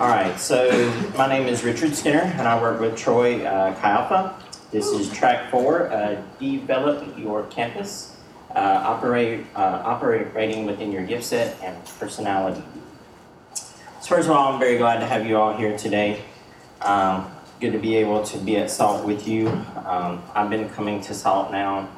All right, so my name is Richard Skinner, and I work with Troy uh. This is track four, uh, develop your campus, uh, operate, uh, operating within your gift set and personality. So first of all, I'm very glad to have you all here today. Um, good to be able to be at SALT with you. Um, I've been coming to SALT now.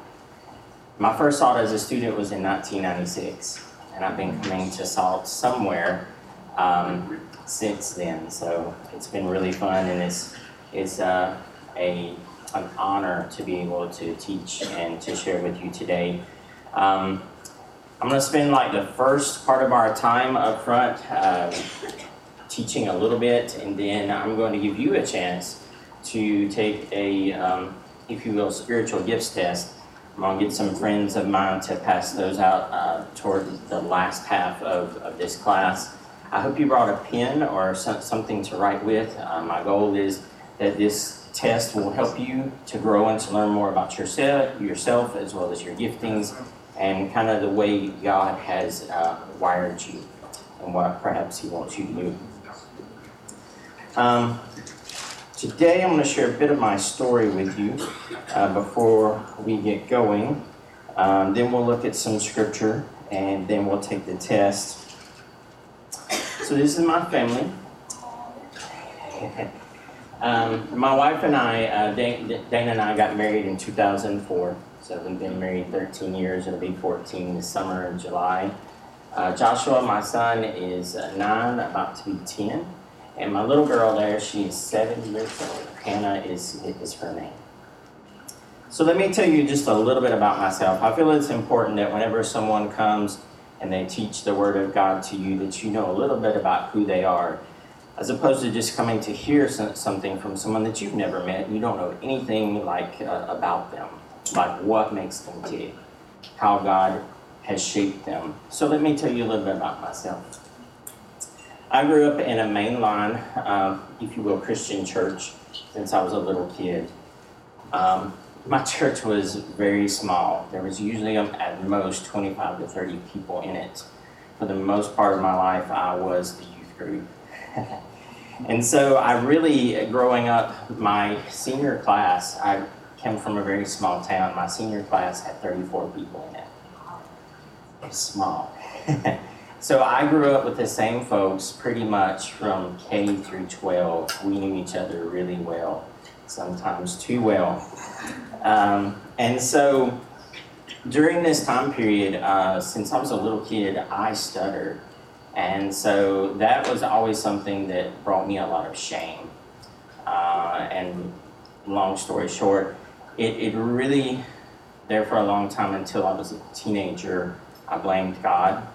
My first SALT as a student was in 1996, and I've been coming to SALT somewhere um, since then. So it's been really fun, and it's it's uh, a an honor to be able to teach and to share with you today. Um, I'm going to spend like the first part of our time up front um, teaching a little bit, and then I'm going to give you a chance to take a, um, if you will, spiritual gifts test. I'm going to get some friends of mine to pass those out uh, toward the last half of, of this class. I hope you brought a pen or some, something to write with. Uh, my goal is that this test will help you to grow and to learn more about yourself, yourself as well as your giftings and kind of the way God has uh, wired you and what perhaps He wants you to do. Um, today, I'm going to share a bit of my story with you uh, before we get going. Um, then we'll look at some scripture and then we'll take the test. So, this is my family. Um, my wife and I, uh, Dana, Dana and I got married in 2004. So we've been married 13 years. It'll be 14 this summer in July. Uh, Joshua, my son, is uh, nine, about to be 10. And my little girl there, she is seven years old. Hannah is, is her name. So let me tell you just a little bit about myself. I feel it's important that whenever someone comes and they teach the Word of God to you, that you know a little bit about who they are as opposed to just coming to hear something from someone that you've never met you don't know anything like uh, about them like what makes them tick how god has shaped them. So let me tell you a little bit about myself. I grew up in a mainline uh, if you will christian church since i was a little kid. Um, my church was very small there was usually um, at most 25 to 30 people in it for the most part of my life i was the youth group and so I really, growing up, my senior class, I came from a very small town. My senior class had 34 people in it. It was small. so I grew up with the same folks pretty much from K through 12. We knew each other really well, sometimes too well. Um, and so during this time period, uh, since I was a little kid, I stuttered. And so that was always something that brought me a lot of shame. Uh, and long story short, it, it really, there for a long time until I was a teenager, I blamed God,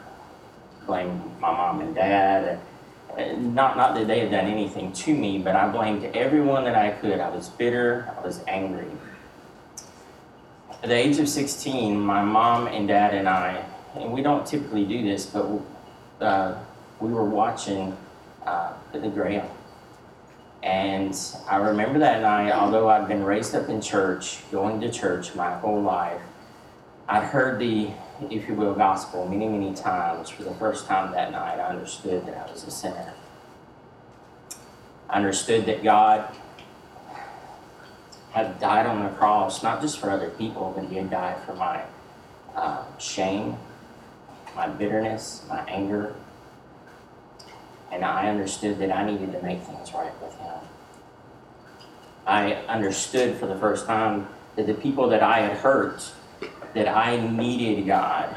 blamed my mom and dad. Not, not that they had done anything to me, but I blamed everyone that I could. I was bitter, I was angry. At the age of 16, my mom and dad and I, and we don't typically do this, but uh, we were watching uh, the Graham. And I remember that night, although I'd been raised up in church, going to church my whole life, I'd heard the, if you will, gospel many, many times. For the first time that night, I understood that I was a sinner. I understood that God had died on the cross, not just for other people, but He had died for my uh, shame, my bitterness, my anger. And I understood that I needed to make things right with Him. I understood for the first time that the people that I had hurt, that I needed God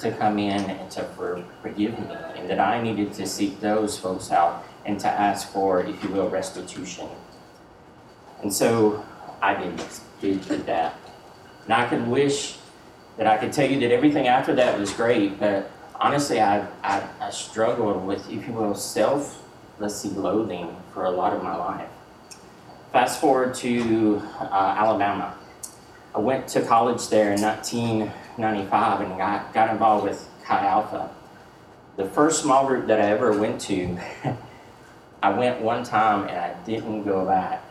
to come in and to for, forgive me, and that I needed to seek those folks out and to ask for, if you will, restitution. And so I did, did, did that. And I could wish that I could tell you that everything after that was great, but honestly, I, I, I struggled with, if you will, self, let's see, loathing for a lot of my life. Fast forward to uh, Alabama. I went to college there in 1995 and got, got involved with Chi Alpha. The first small group that I ever went to, I went one time and I didn't go back.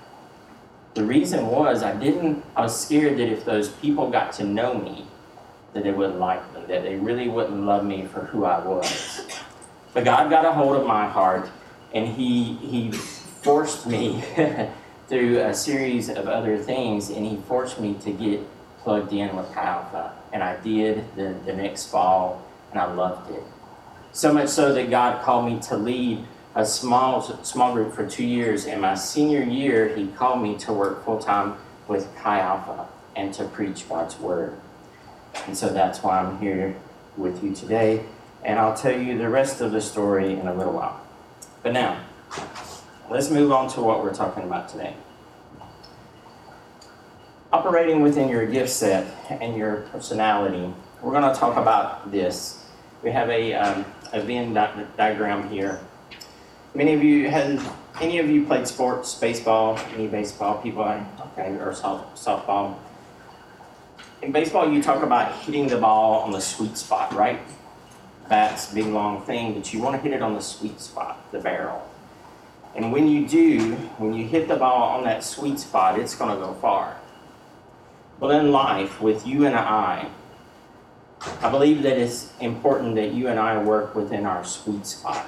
The reason was I didn't, I was scared that if those people got to know me, that they wouldn't like me, that they really wouldn't love me for who I was. But God got a hold of my heart, and he he forced me through a series of other things, and he forced me to get plugged in with Chi Alpha, and I did the, the next fall, and I loved it. So much so that God called me to lead a small small group for two years. In my senior year, He called me to work full time with Chi Alpha and to preach God's word. And so that's why I'm here with you today, and I'll tell you the rest of the story in a little while. But now, let's move on to what we're talking about today. Operating within your gift set and your personality, we're going to talk about this. We have a, um, a Venn di- diagram here. Many of you had, any of you played sports, baseball, any baseball people, okay, or soft, softball? In baseball, you talk about hitting the ball on the sweet spot, right? Bat's a big long thing, but you want to hit it on the sweet spot, the barrel. And when you do, when you hit the ball on that sweet spot, it's going to go far. Well, in life, with you and I, I believe that it's important that you and I work within our sweet spot.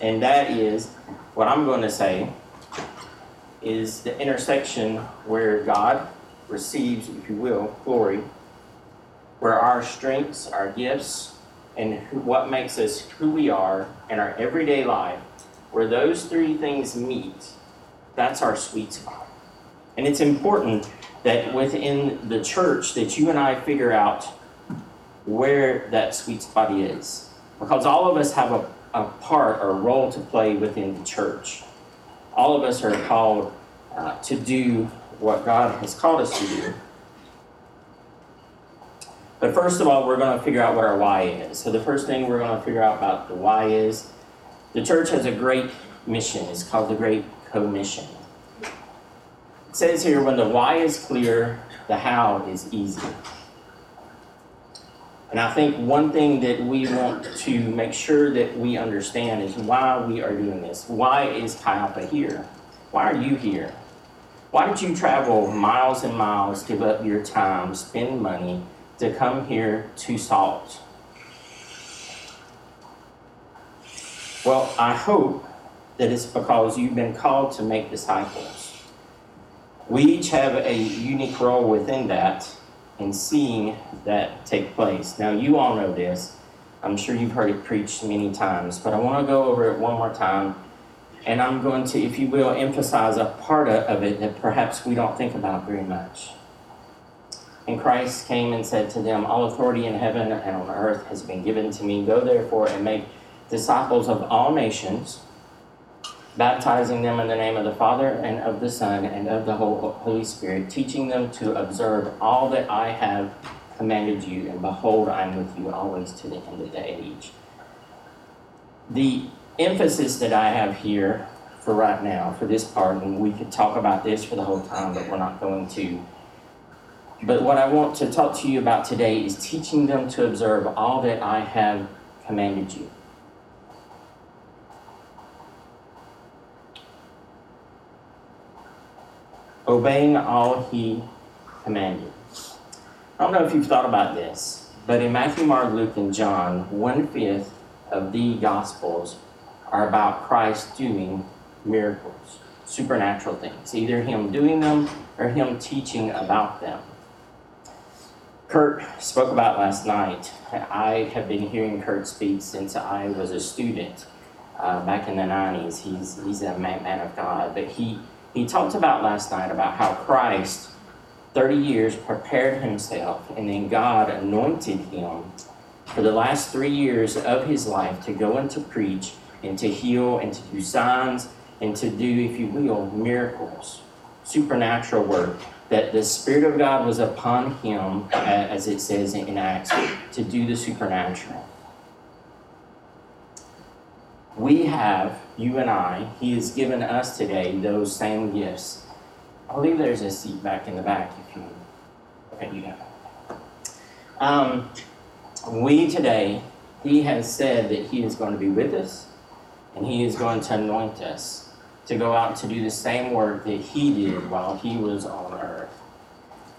And that is what I'm going to say is the intersection where God receives, if you will, glory, where our strengths, our gifts, and what makes us who we are in our everyday life, where those three things meet, that's our sweet spot. And it's important that within the church that you and I figure out where that sweet spot is. Because all of us have a, a part or a role to play within the church. All of us are called uh, to do what God has called us to do. But first of all, we're going to figure out what our why is. So the first thing we're going to figure out about the why is the church has a great mission. It's called the Great Commission. It says here when the why is clear, the how is easy. And I think one thing that we want to make sure that we understand is why we are doing this. Why is Chi here? Why are you here? Why did you travel miles and miles, give up your time, spend money to come here to Salt? Well, I hope that it's because you've been called to make disciples. We each have a unique role within that in seeing that take place. Now, you all know this. I'm sure you've heard it preached many times, but I want to go over it one more time. And I'm going to, if you will, emphasize a part of it that perhaps we don't think about very much. And Christ came and said to them, All authority in heaven and on earth has been given to me. Go therefore and make disciples of all nations, baptizing them in the name of the Father and of the Son and of the Holy Spirit, teaching them to observe all that I have commanded you. And behold, I am with you always to the end of the age. The emphasis that I have here for right now, for this part, and we could talk about this for the whole time, but we're not going to. But what I want to talk to you about today is teaching them to observe all that I have commanded you. Obeying all he commanded. I don't know if you've thought about this, but in Matthew, Mark, Luke, and John, one fifth of the Gospels are about Christ doing miracles, supernatural things, either Him doing them or Him teaching about them. Kurt spoke about last night. I have been hearing Kurt speak since I was a student uh, back in the 90s. He's, he's a man, man of God, but he, he talked about last night about how Christ, 30 years, prepared himself, and then God anointed him for the last three years of his life to go and to preach and to heal and to do signs and to do, if you will, miracles, supernatural work. That the Spirit of God was upon him, as it says in Acts, to do the supernatural. We have, you and I, He has given us today those same gifts. I believe there's a seat back in the back if you. Okay, you got. Um, we today, He has said that He is going to be with us and He is going to anoint us to go out to do the same work that He did while He was on earth.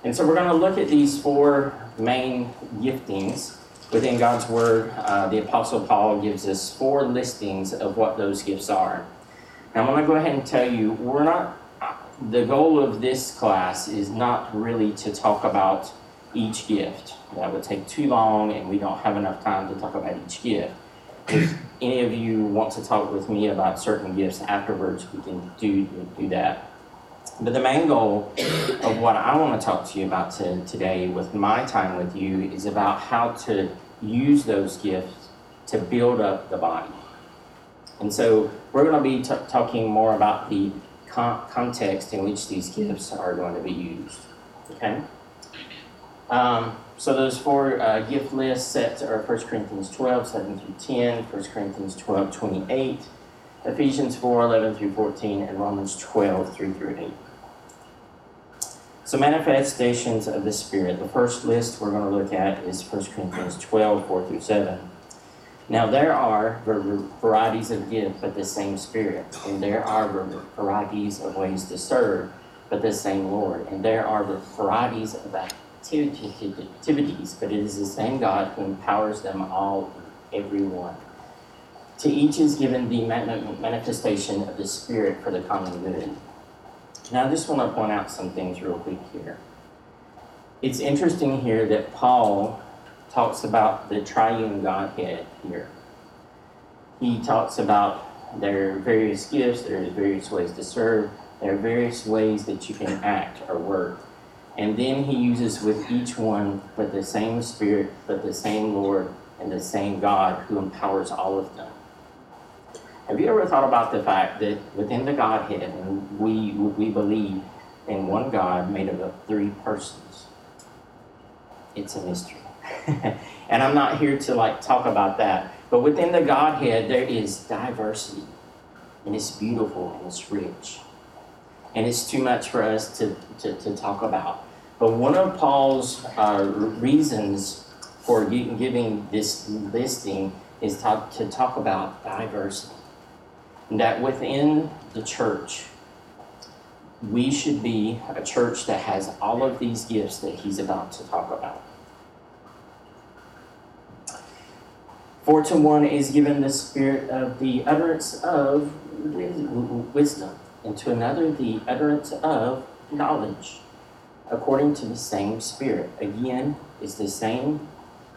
And so we're going to look at these four main giftings within God's Word. Uh, the Apostle Paul gives us four listings of what those gifts are. Now, I'm going to go ahead and tell you, we're not, the goal of this class is not really to talk about each gift. That would take too long, and we don't have enough time to talk about each gift. If any of you want to talk with me about certain gifts afterwards, we can do, do that. But the main goal of what I want to talk to you about to, today with my time with you is about how to use those gifts to build up the body. And so we're going to be t- talking more about the con- context in which these gifts are going to be used. Okay? Um, so those four uh, gift lists set are 1 Corinthians 12, 7 through 10, 1 Corinthians 12, 28, Ephesians 4, 11 through 14, and Romans 12, 3 through 8. So manifestations of the Spirit. The first list we're going to look at is 1 Corinthians 12, 4 through 7. Now there are varieties of gifts, but the same Spirit. And there are varieties of ways to serve, but the same Lord. And there are varieties of activities, but it is the same God who empowers them all, everyone. To each is given the manifestation of the Spirit for the common good. Now, I just want to point out some things real quick here. It's interesting here that Paul talks about the triune Godhead here. He talks about there are various gifts, there are various ways to serve, there are various ways that you can act or work. And then he uses with each one, but the same Spirit, but the same Lord, and the same God who empowers all of them. Have you ever thought about the fact that within the Godhead, we, we believe in one God made up of three persons? It's a mystery. and I'm not here to like talk about that. But within the Godhead, there is diversity. And it's beautiful and it's rich. And it's too much for us to, to, to talk about. But one of Paul's uh, reasons for giving this listing is to talk about diversity that within the church, we should be a church that has all of these gifts that he's about to talk about. For to one is given the spirit of the utterance of wisdom, and to another the utterance of knowledge, according to the same spirit. Again, is the same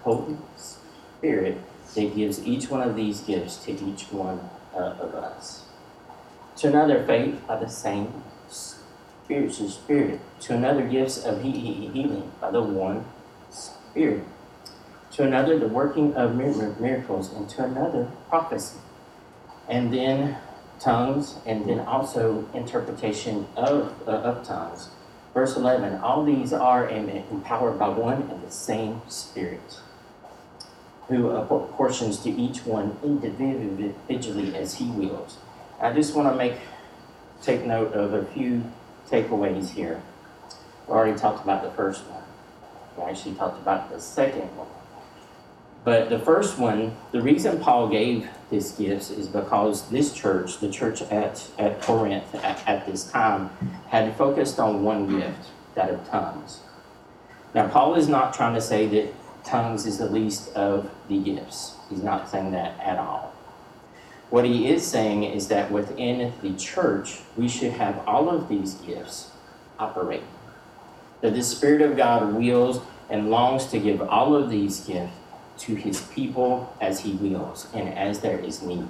potent spirit that gives each one of these gifts to each one uh, of us. To another, faith by the same spiritual spirit. To another, gifts of healing by the one spirit. To another, the working of miracles. And to another, prophecy. And then tongues, and then also interpretation of, uh, of tongues. Verse 11 All these are empowered by one and the same Spirit who apportions to each one individually as he wills. I just want to make take note of a few takeaways here. We already talked about the first one. We actually talked about the second one. But the first one, the reason Paul gave this gifts is because this church, the church at, at Corinth at, at this time, had focused on one gift, that of tongues. Now, Paul is not trying to say that tongues is the least of the gifts. He's not saying that at all. What he is saying is that within the church, we should have all of these gifts operate. That the Spirit of God wills and longs to give all of these gifts to his people as he wills and as there is need.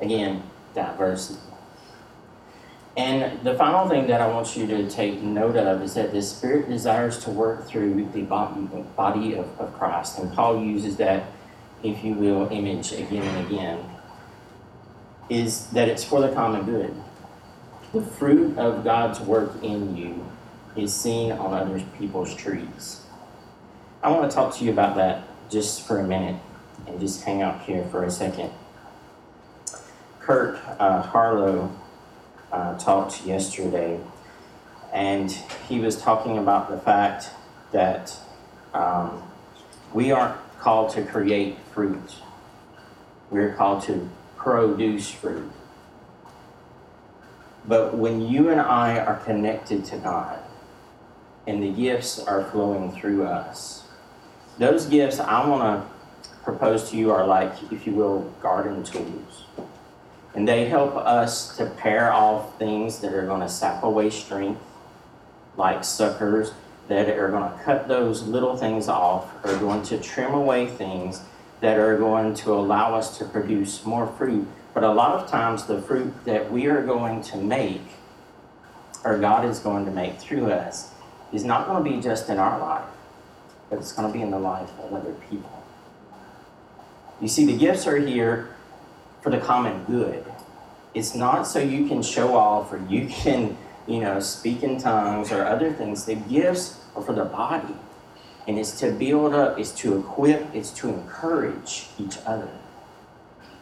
Again, diversity. And the final thing that I want you to take note of is that the Spirit desires to work through the body of, of Christ. And Paul uses that, if you will, image again and again, is that it's for the common good. The fruit of God's work in you is seen on other people's trees. I want to talk to you about that just for a minute and just hang out here for a second. Kurt uh, Harlow uh, talked yesterday, and he was talking about the fact that um, we aren't called to create fruit, we're called to produce fruit. But when you and I are connected to God and the gifts are flowing through us, those gifts I want to propose to you are like, if you will, garden tools. And they help us to pare off things that are going to sap away strength, like suckers that are going to cut those little things off, are going to trim away things that are going to allow us to produce more fruit. But a lot of times, the fruit that we are going to make, or God is going to make through us, is not going to be just in our life, but it's going to be in the life of other people. You see, the gifts are here for the common good. It's not so you can show off or you can, you know, speak in tongues or other things. The gifts are for the body. And it's to build up, it's to equip, it's to encourage each other.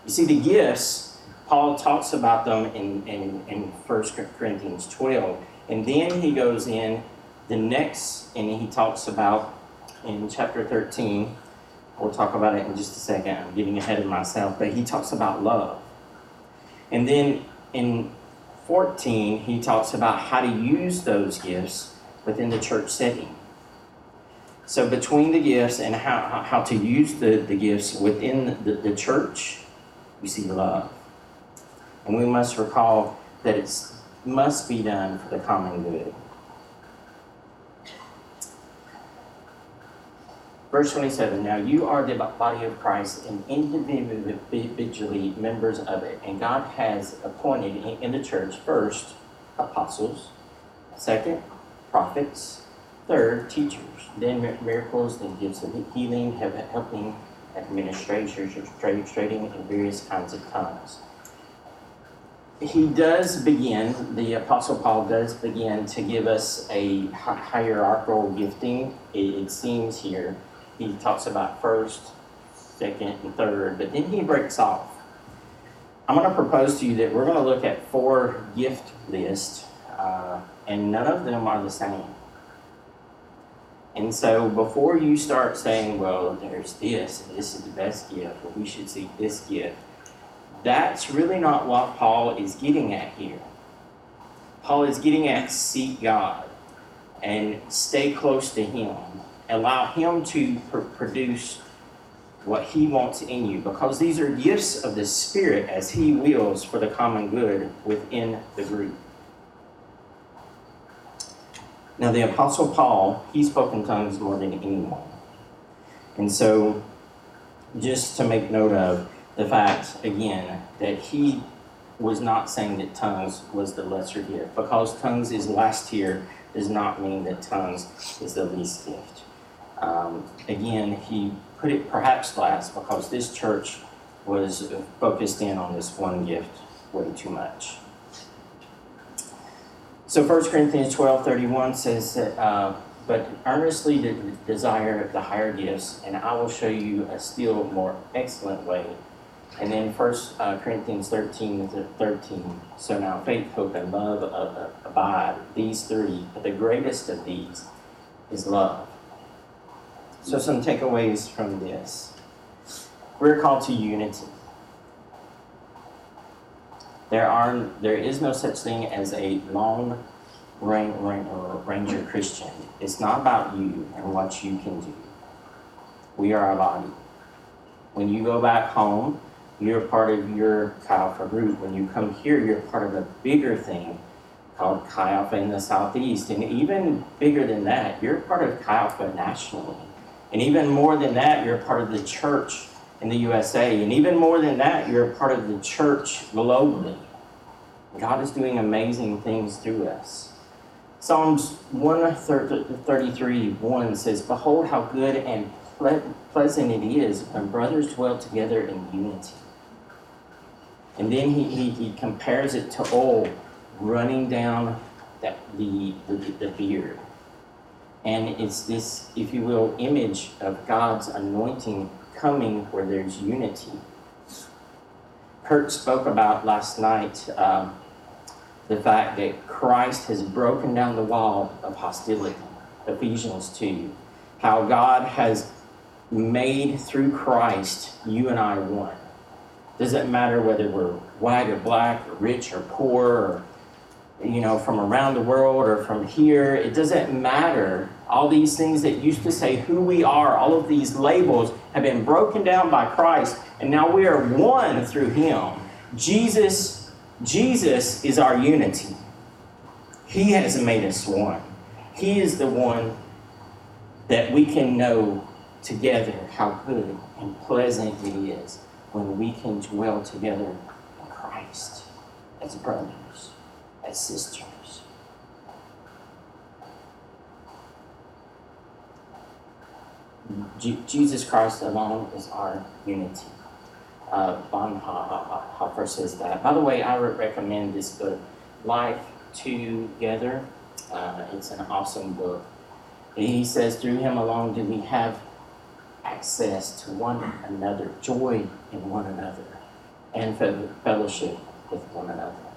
You see, the gifts, Paul talks about them in, in, in 1 Corinthians 12. And then he goes in the next, and he talks about in chapter 13, we'll talk about it in just a second. I'm getting ahead of myself, but he talks about love. And then in 14, he talks about how to use those gifts within the church setting. So between the gifts and how, how to use the, the gifts within the, the church, we see love. And we must recall that it must be done for the common good. Verse 27 Now you are the body of Christ and individually members of it. And God has appointed in the church first apostles, second prophets, third teachers, then miracles, then gifts of healing, helping, administrators, trading, and various kinds of tongues. He does begin, the Apostle Paul does begin to give us a hierarchical gifting, it seems here he talks about first, second, and third, but then he breaks off. I'm going to propose to you that we're going to look at four gift lists, uh, and none of them are the same. And so before you start saying, well, there's this, and this is the best gift, or we should seek this gift, that's really not what Paul is getting at here. Paul is getting at seek God and stay close to Him allow Him to pr- produce what He wants in you because these are gifts of the Spirit as He wills for the common good within the group. Now, the Apostle Paul, he spoke in tongues more than anyone. And so, just to make note of the fact, again, that he was not saying that tongues was the lesser gift. Because tongues is last here does not mean that tongues is the least gift. Um, again, he put it perhaps last because this church was focused in on this one gift way too much. So 1 Corinthians 12 31 says that, uh, but earnestly de- desire the higher gifts, and I will show you a still more excellent way. And then 1 uh, Corinthians 13 13. So now faith, hope, and love abide, these three, but the greatest of these is love. So, some takeaways from this we're called to unity. There are there is no such thing as a lone ranger Christian. It's not about you and what you can do. We are a body. When you go back home, you're part of your Chi Alpha group. When you come here, you're part of a bigger thing called Chi Alpha in the Southeast. And even bigger than that, you're part of Chi Alpha nationally. And even more than that, you're a part of the church in the USA. And even more than that, you're a part of the church globally. God is doing amazing things through us. Psalms 133 1 says, Behold, how good and ple- pleasant it is when brothers dwell together in unity. And then he, he, he compares it to oil running down that, the, the, the beard. And it's this, if you will, image of God's anointing coming where there's unity. Kurt spoke about last night um, the fact that Christ has broken down the wall of hostility. Ephesians 2. How God has made through Christ you and I one. Doesn't matter whether we're white or black or rich or poor or you know, from around the world or from here. It doesn't matter. All these things that used to say who we are, all of these labels have been broken down by Christ, and now we are one through Him. Jesus, Jesus is our unity. He has made us one. He is the one that we can know together how good and pleasant it is when we can dwell together in Christ as brothers, as sisters. Jesus Christ alone is our unity. Uh, Bonhoeffer says that. By the way, I would recommend this book, Life Together. Uh, it's an awesome book. He says, through him alone do we have access to one another, joy in one another, and fellowship with one another.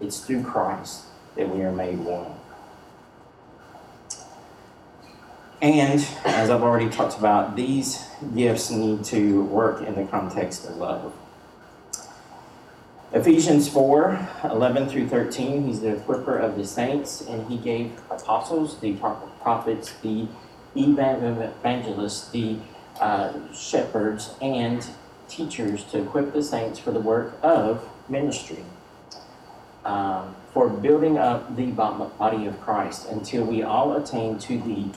It's through Christ that we are made one. And as I've already talked about, these gifts need to work in the context of love. Ephesians 4 11 through 13, he's the equiper of the saints, and he gave apostles, the prophets, the evangelists, the uh, shepherds, and teachers to equip the saints for the work of ministry, um, for building up the body of Christ until we all attain to the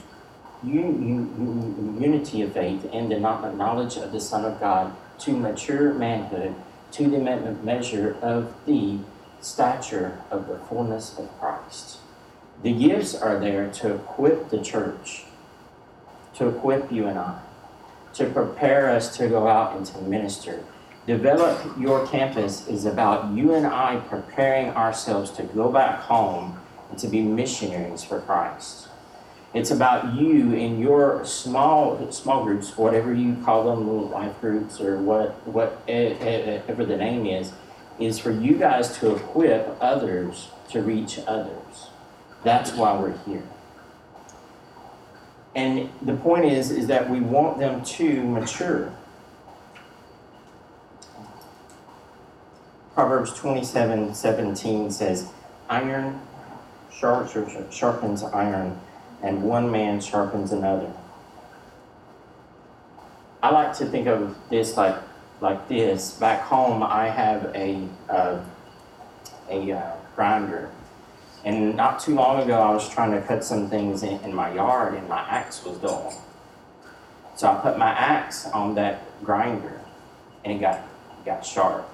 unity of faith and the knowledge of the Son of God to mature manhood, to the measure of the stature of the fullness of Christ. The gifts are there to equip the church, to equip you and I, to prepare us to go out and to minister. Develop Your Campus is about you and I preparing ourselves to go back home and to be missionaries for Christ. It's about you in your small small groups, whatever you call them, little life groups or what eh, eh, eh, whatever the name is, is for you guys to equip others to reach others. That's why we're here. And the point is, is that we want them to mature. Proverbs 27 17 says, Iron sharpens iron and one man sharpens another. I like to think of this like like this. Back home, I have a uh, a uh, grinder, and not too long ago, I was trying to cut some things in, in my yard, and my axe was dull. So I put my axe on that grinder, and it got got sharp.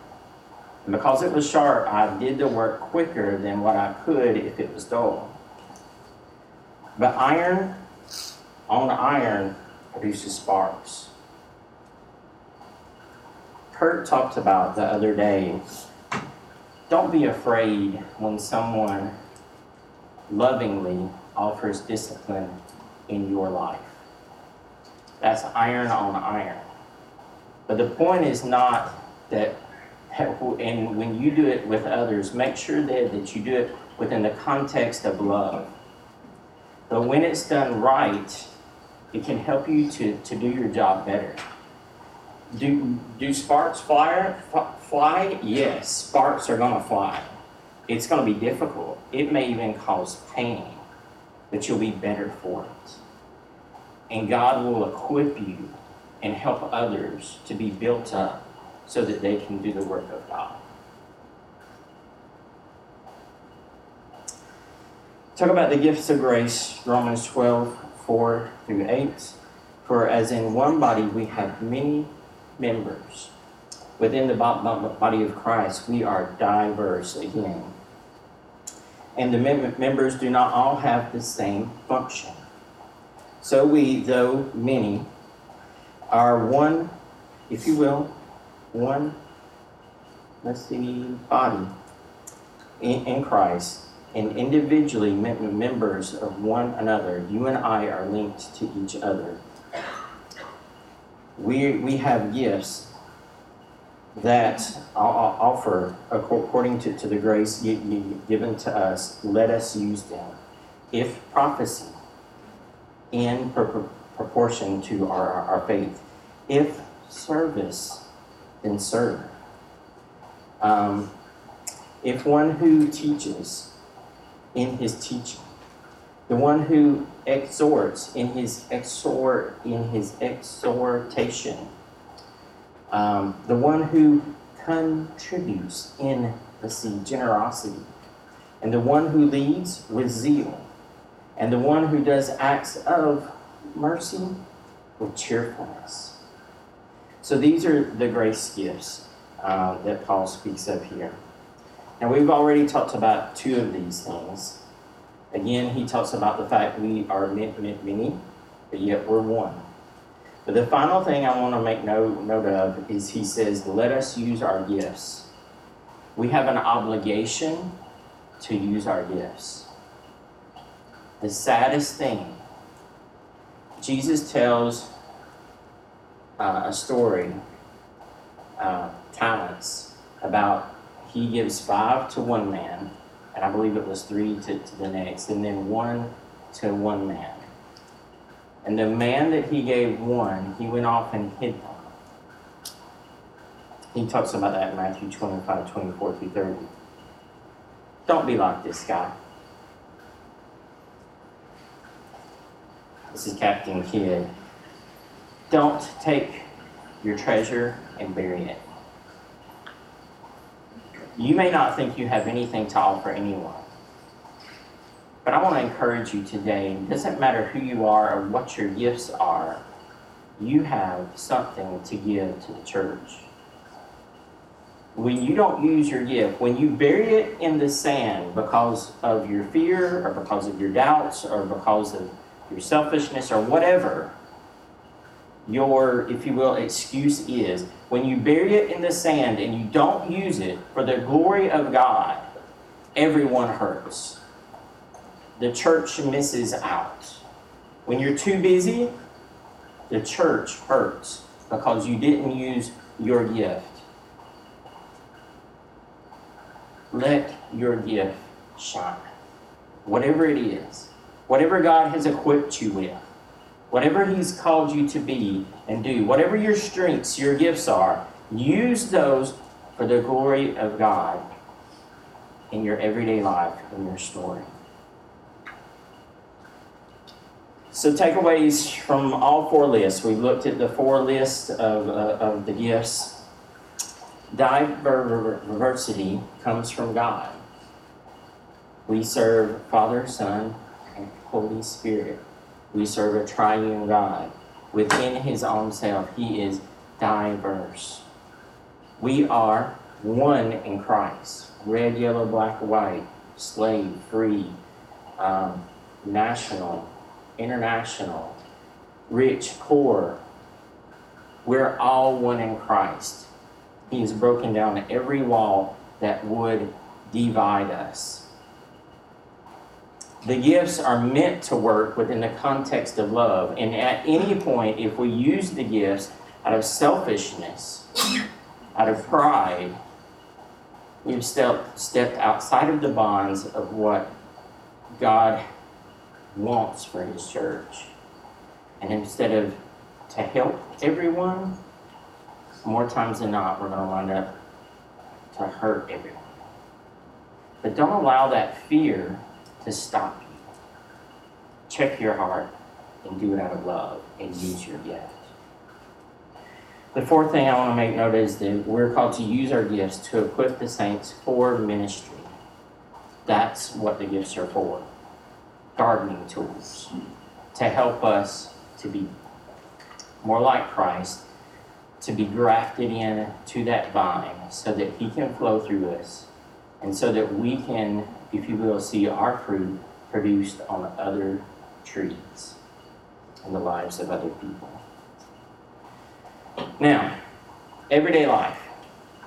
And because it was sharp, I did the work quicker than what I could if it was dull. But iron on iron produces sparks. Kurt talked about the other day don't be afraid when someone lovingly offers discipline in your life. That's iron on iron. But the point is not that, and when you do it with others, make sure that, that you do it within the context of love. But when it's done right, it can help you to, to do your job better. Do, do sparks fly, fly? Yes, sparks are going to fly. It's going to be difficult. It may even cause pain, but you'll be better for it. And God will equip you and help others to be built up so that they can do the work of God. Talk about the gifts of grace, Romans 12, 4 through 8. For as in one body we have many members, within the body of Christ we are diverse again. And the mem- members do not all have the same function. So we, though many, are one, if you will, one, let's see, body in, in Christ and individually members of one another. You and I are linked to each other. We, we have gifts that offer, according to, to the grace given to us, let us use them. If prophecy, in proportion to our, our faith. If service, then serve. Um, if one who teaches, in his teaching. The one who exhorts in his exhort in his exhortation. Um, the one who contributes in the seed, generosity, and the one who leads with zeal, and the one who does acts of mercy with cheerfulness. So these are the grace gifts uh, that Paul speaks of here. Now, we've already talked about two of these things. Again, he talks about the fact we are many, but yet we're one. But the final thing I want to make note, note of is he says, let us use our gifts. We have an obligation to use our gifts. The saddest thing, Jesus tells uh, a story, uh, talents, about he gives five to one man, and I believe it was three to, to the next, and then one to one man. And the man that he gave one, he went off and hid them. He talks about that in Matthew 25, 24 through 30. Don't be like this guy. This is Captain Kidd. Don't take your treasure and bury it. You may not think you have anything to offer anyone. But I want to encourage you today it doesn't matter who you are or what your gifts are, you have something to give to the church. When you don't use your gift, when you bury it in the sand because of your fear or because of your doubts or because of your selfishness or whatever, your, if you will, excuse is, when you bury it in the sand and you don't use it for the glory of God, everyone hurts the church misses out. When you're too busy, the church hurts because you didn't use your gift. Let your gift shine. Whatever it is, whatever God has equipped you with, whatever He's called you to be and do, whatever your strengths, your gifts are, use those for the glory of God in your everyday life, in your story. So takeaways from all four lists. We've looked at the four lists of, uh, of the gifts. Diversity comes from God. We serve Father, Son, and Holy Spirit. We serve a triune God. Within his own self, he is diverse. We are one in Christ. Red, yellow, black, white, slave, free, um, national, international, rich, poor. We're all one in Christ. He has broken down every wall that would divide us. The gifts are meant to work within the context of love. And at any point, if we use the gifts out of selfishness, out of pride, we've stepped, stepped outside of the bonds of what God wants for his church. And instead of to help everyone, more times than not, we're going to wind up to hurt everyone. But don't allow that fear to stop you. Check your heart and do it out of love and use your gift. The fourth thing I want to make note is that we're called to use our gifts to equip the saints for ministry. That's what the gifts are for gardening tools to help us to be more like Christ, to be grafted in to that vine so that He can flow through us and so that we can, if you will, see our fruit produced on other trees in the lives of other people. Now, everyday life.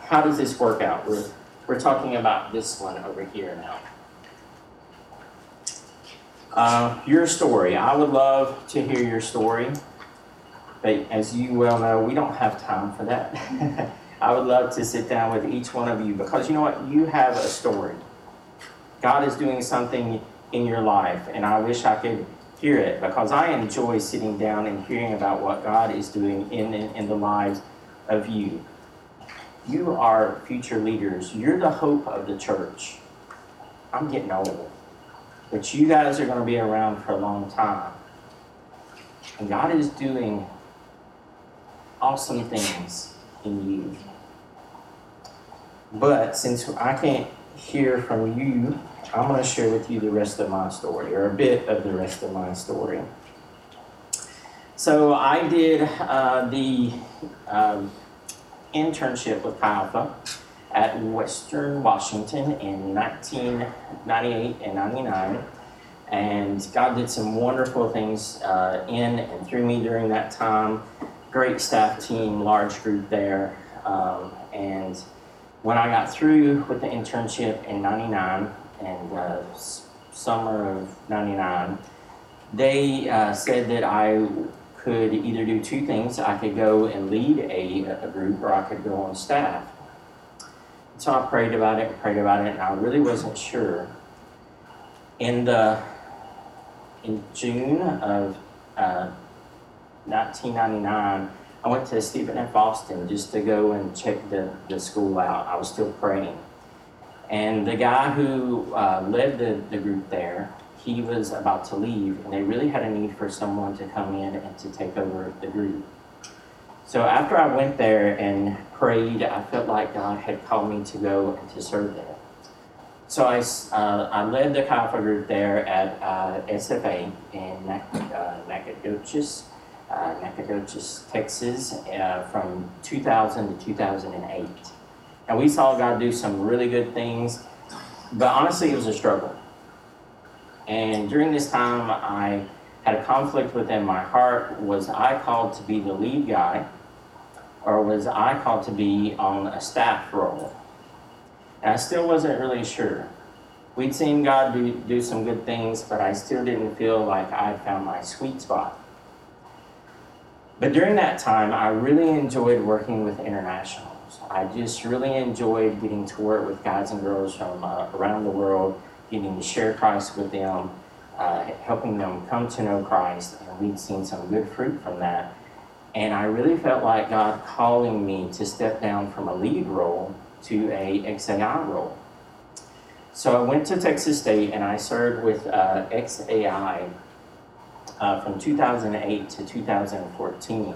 How does this work out? We're, we're talking about this one over here now. Uh, your story. I would love to hear your story, but as you well know, we don't have time for that. I would love to sit down with each one of you because you know what? You have a story. God is doing something in your life, and I wish I could hear it because I enjoy sitting down and hearing about what God is doing in, in, in the lives of you. You are future leaders. You're the hope of the church. I'm getting old. But you guys are going to be around for a long time. And God is doing awesome things in you. But since I can't hear from you, I'm going to share with you the rest of my story, or a bit of the rest of my story. So I did uh, the um, internship with Chi Alpha at Western Washington in 1998 and 99. And God did some wonderful things uh, in and through me during that time. Great staff team, large group there. Um, and when I got through with the internship in 99 and uh, summer of 99, they uh, said that I could either do two things. I could go and lead a, a group or I could go on staff. So I prayed about it, prayed about it, and I really wasn't sure. In the in June of uh, 1999, I went to Stephen F. Austin just to go and check the, the school out. I was still praying. And the guy who uh, led the, the group there, he was about to leave, and they really had a need for someone to come in and to take over the group. So after I went there and prayed, I felt like God had called me to go and to serve there. So I, uh, I led the Chi group there at uh, SFA in uh, Nacogdoches, uh, Nacogdoches, Texas, uh, from 2000 to 2008. And we saw God do some really good things, but honestly, it was a struggle. And during this time, I had a conflict within my heart. Was I called to be the lead guy, or was I called to be on a staff role? And I still wasn't really sure. We'd seen God do, do some good things, but I still didn't feel like I found my sweet spot. But during that time, I really enjoyed working with internationals. I just really enjoyed getting to work with guys and girls from uh, around the world, getting to share Christ with them, uh, helping them come to know Christ, and we'd seen some good fruit from that. And I really felt like God calling me to step down from a lead role to a XAI role. So I went to Texas State and I served with uh, XAI uh, from 2008 to 2014.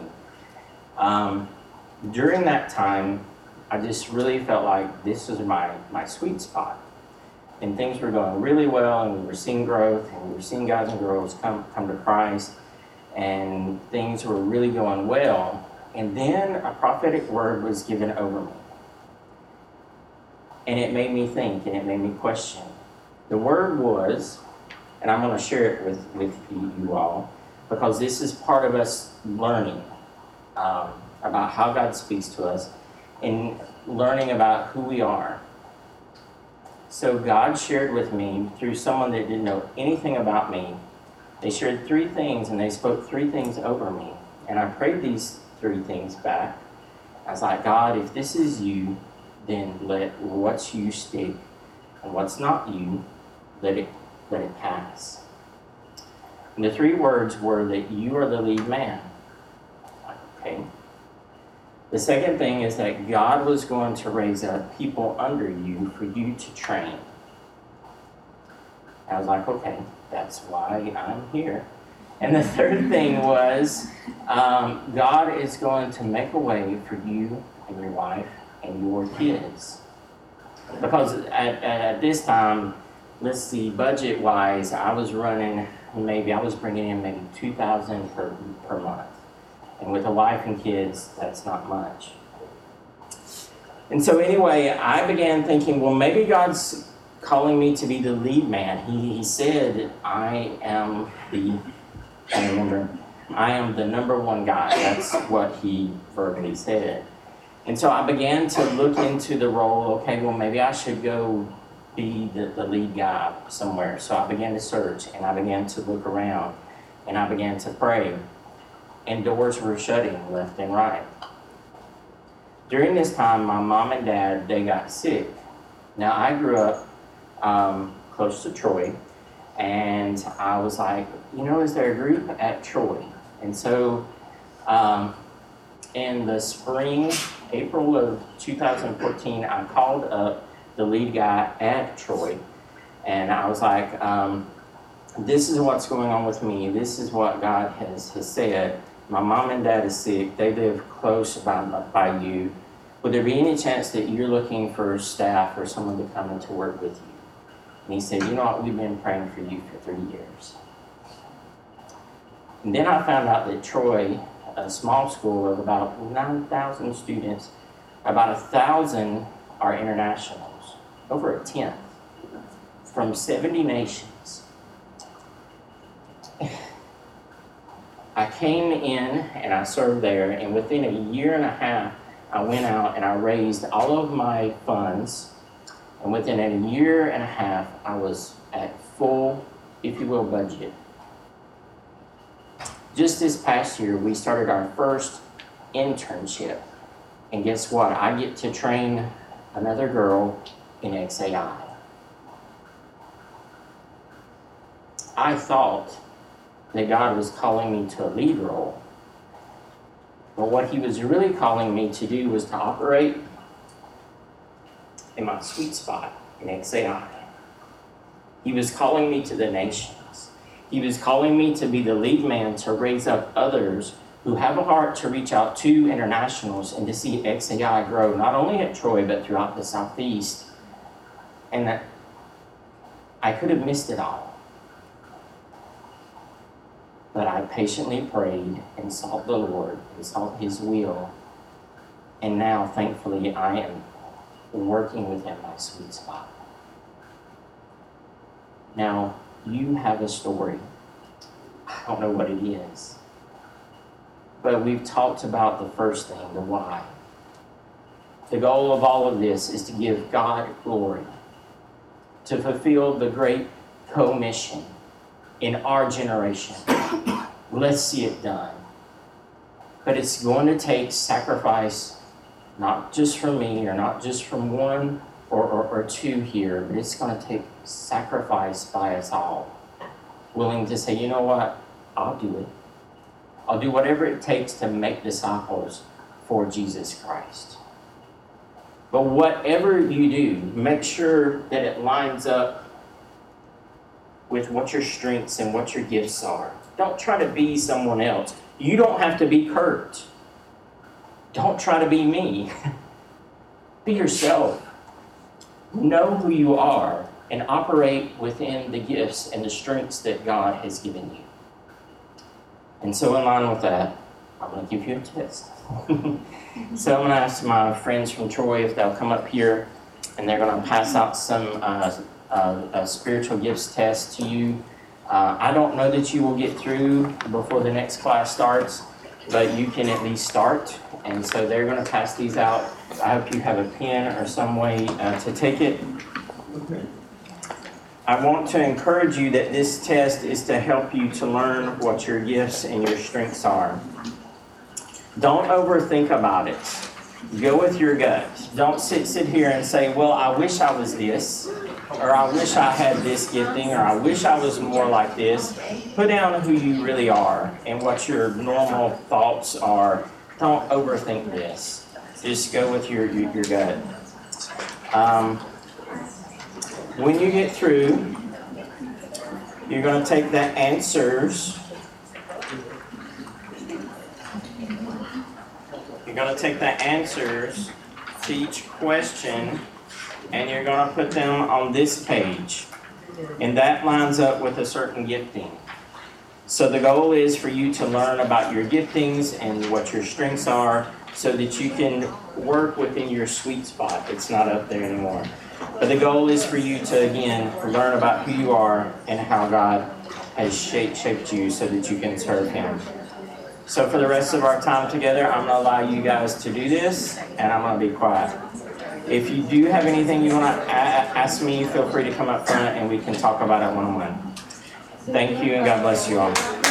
Um, during that time, I just really felt like this was my, my sweet spot. And things were going really well, and we were seeing growth, and we were seeing guys and girls come, come to Christ, and things were really going well. And then a prophetic word was given over me. And it made me think and it made me question. The word was, and I'm going to share it with, with you, all, because this is part of us learning um, about how God speaks to us and learning about who we are. So God shared with me through someone that didn't know anything about me. They shared three things and they spoke three things over me. And I prayed these three things back. I was like, God, if this is you, then let what's you stick and what's not you, let it let it pass. And the three words were that you are the lead man. Okay. The second thing is that God was going to raise up people under you for you to train. I was like, okay, that's why I'm here. And the third thing was um, God is going to make a way for you and your wife and your kids. Because at, at this time, let's see, budget wise, I was running maybe I was bringing in maybe two thousand per per month, and with a wife and kids, that's not much. And so anyway, I began thinking, well, maybe God's calling me to be the lead man. He, he said, I am the, I remember, I am the number one guy. That's what he verbally said. And so I began to look into the role. Okay, well, maybe I should go be the, the lead guy somewhere. So I began to search and I began to look around and I began to pray. And doors were shutting left and right. During this time, my mom and dad, they got sick. Now, I grew up um, close to Troy, and I was like, you know, is there a group at Troy? And so um, in the spring, April of 2014, I called up the lead guy at Troy, and I was like, um, this is what's going on with me. This is what God has, has said. My mom and dad is sick. They live close by, by you. Would there be any chance that you're looking for staff or someone to come and to work with you? And he said, You know what? We've been praying for you for three years. And then I found out that Troy, a small school of about 9,000 students, about a thousand are internationals, over a tenth, from 70 nations. I came in and I served there, and within a year and a half, I went out and I raised all of my funds. And within a year and a half, I was at full, if you will, budget. Just this past year, we started our first internship. And guess what? I get to train another girl in XAI. I thought that God was calling me to a lead role. But what He was really calling me to do was to operate in my sweet spot in XAI. He was calling me to the nations. He was calling me to be the lead man to raise up others who have a heart to reach out to internationals and to see XAI grow, not only at Troy, but throughout the Southeast. And that I could have missed it all. But I patiently prayed and sought the Lord and sought His will. And now, thankfully, I am working with within my sweet spot. Now, you have a story. I don't know what it is. But we've talked about the first thing, the why. The goal of all of this is to give God glory, to fulfill the great commission in our generation. Let's see it done. But it's going to take sacrifice, not just from me or not just from one or, or, or two here, but it's going to take sacrifice by us all. Willing to say, you know what? I'll do it. I'll do whatever it takes to make disciples for Jesus Christ. But whatever you do, make sure that it lines up with what your strengths and what your gifts are. Don't try to be someone else. You don't have to be Kurt. Don't try to be me. be yourself. Know who you are and operate within the gifts and the strengths that God has given you. And so, in line with that, I'm going to give you a test. so, I'm going to ask my friends from Troy if they'll come up here and they're going to pass out some uh, uh, a spiritual gifts test to you. Uh, I don't know that you will get through before the next class starts, but you can at least start. And so they're going to pass these out. I hope you have a pen or some way uh, to take it. I want to encourage you that this test is to help you to learn what your gifts and your strengths are. Don't overthink about it. Go with your gut. Don't sit sit here and say, "Well, I wish I was this." or I wish I had this gifting, or I wish I was more like this. Put down who you really are and what your normal thoughts are. Don't overthink this. Just go with your, your, your gut. Um, when you get through, you're going to take the answers. You're going to take the answers to each question and you're going to put them on this page. And that lines up with a certain gifting. So the goal is for you to learn about your giftings and what your strengths are so that you can work within your sweet spot. It's not up there anymore. But the goal is for you to, again, learn about who you are and how God has shaped, shaped you so that you can serve Him. So for the rest of our time together, I'm going to allow you guys to do this, and I'm going to be quiet. If you do have anything you want to ask me, feel free to come up front and we can talk about it one on one. Thank you, and God bless you all.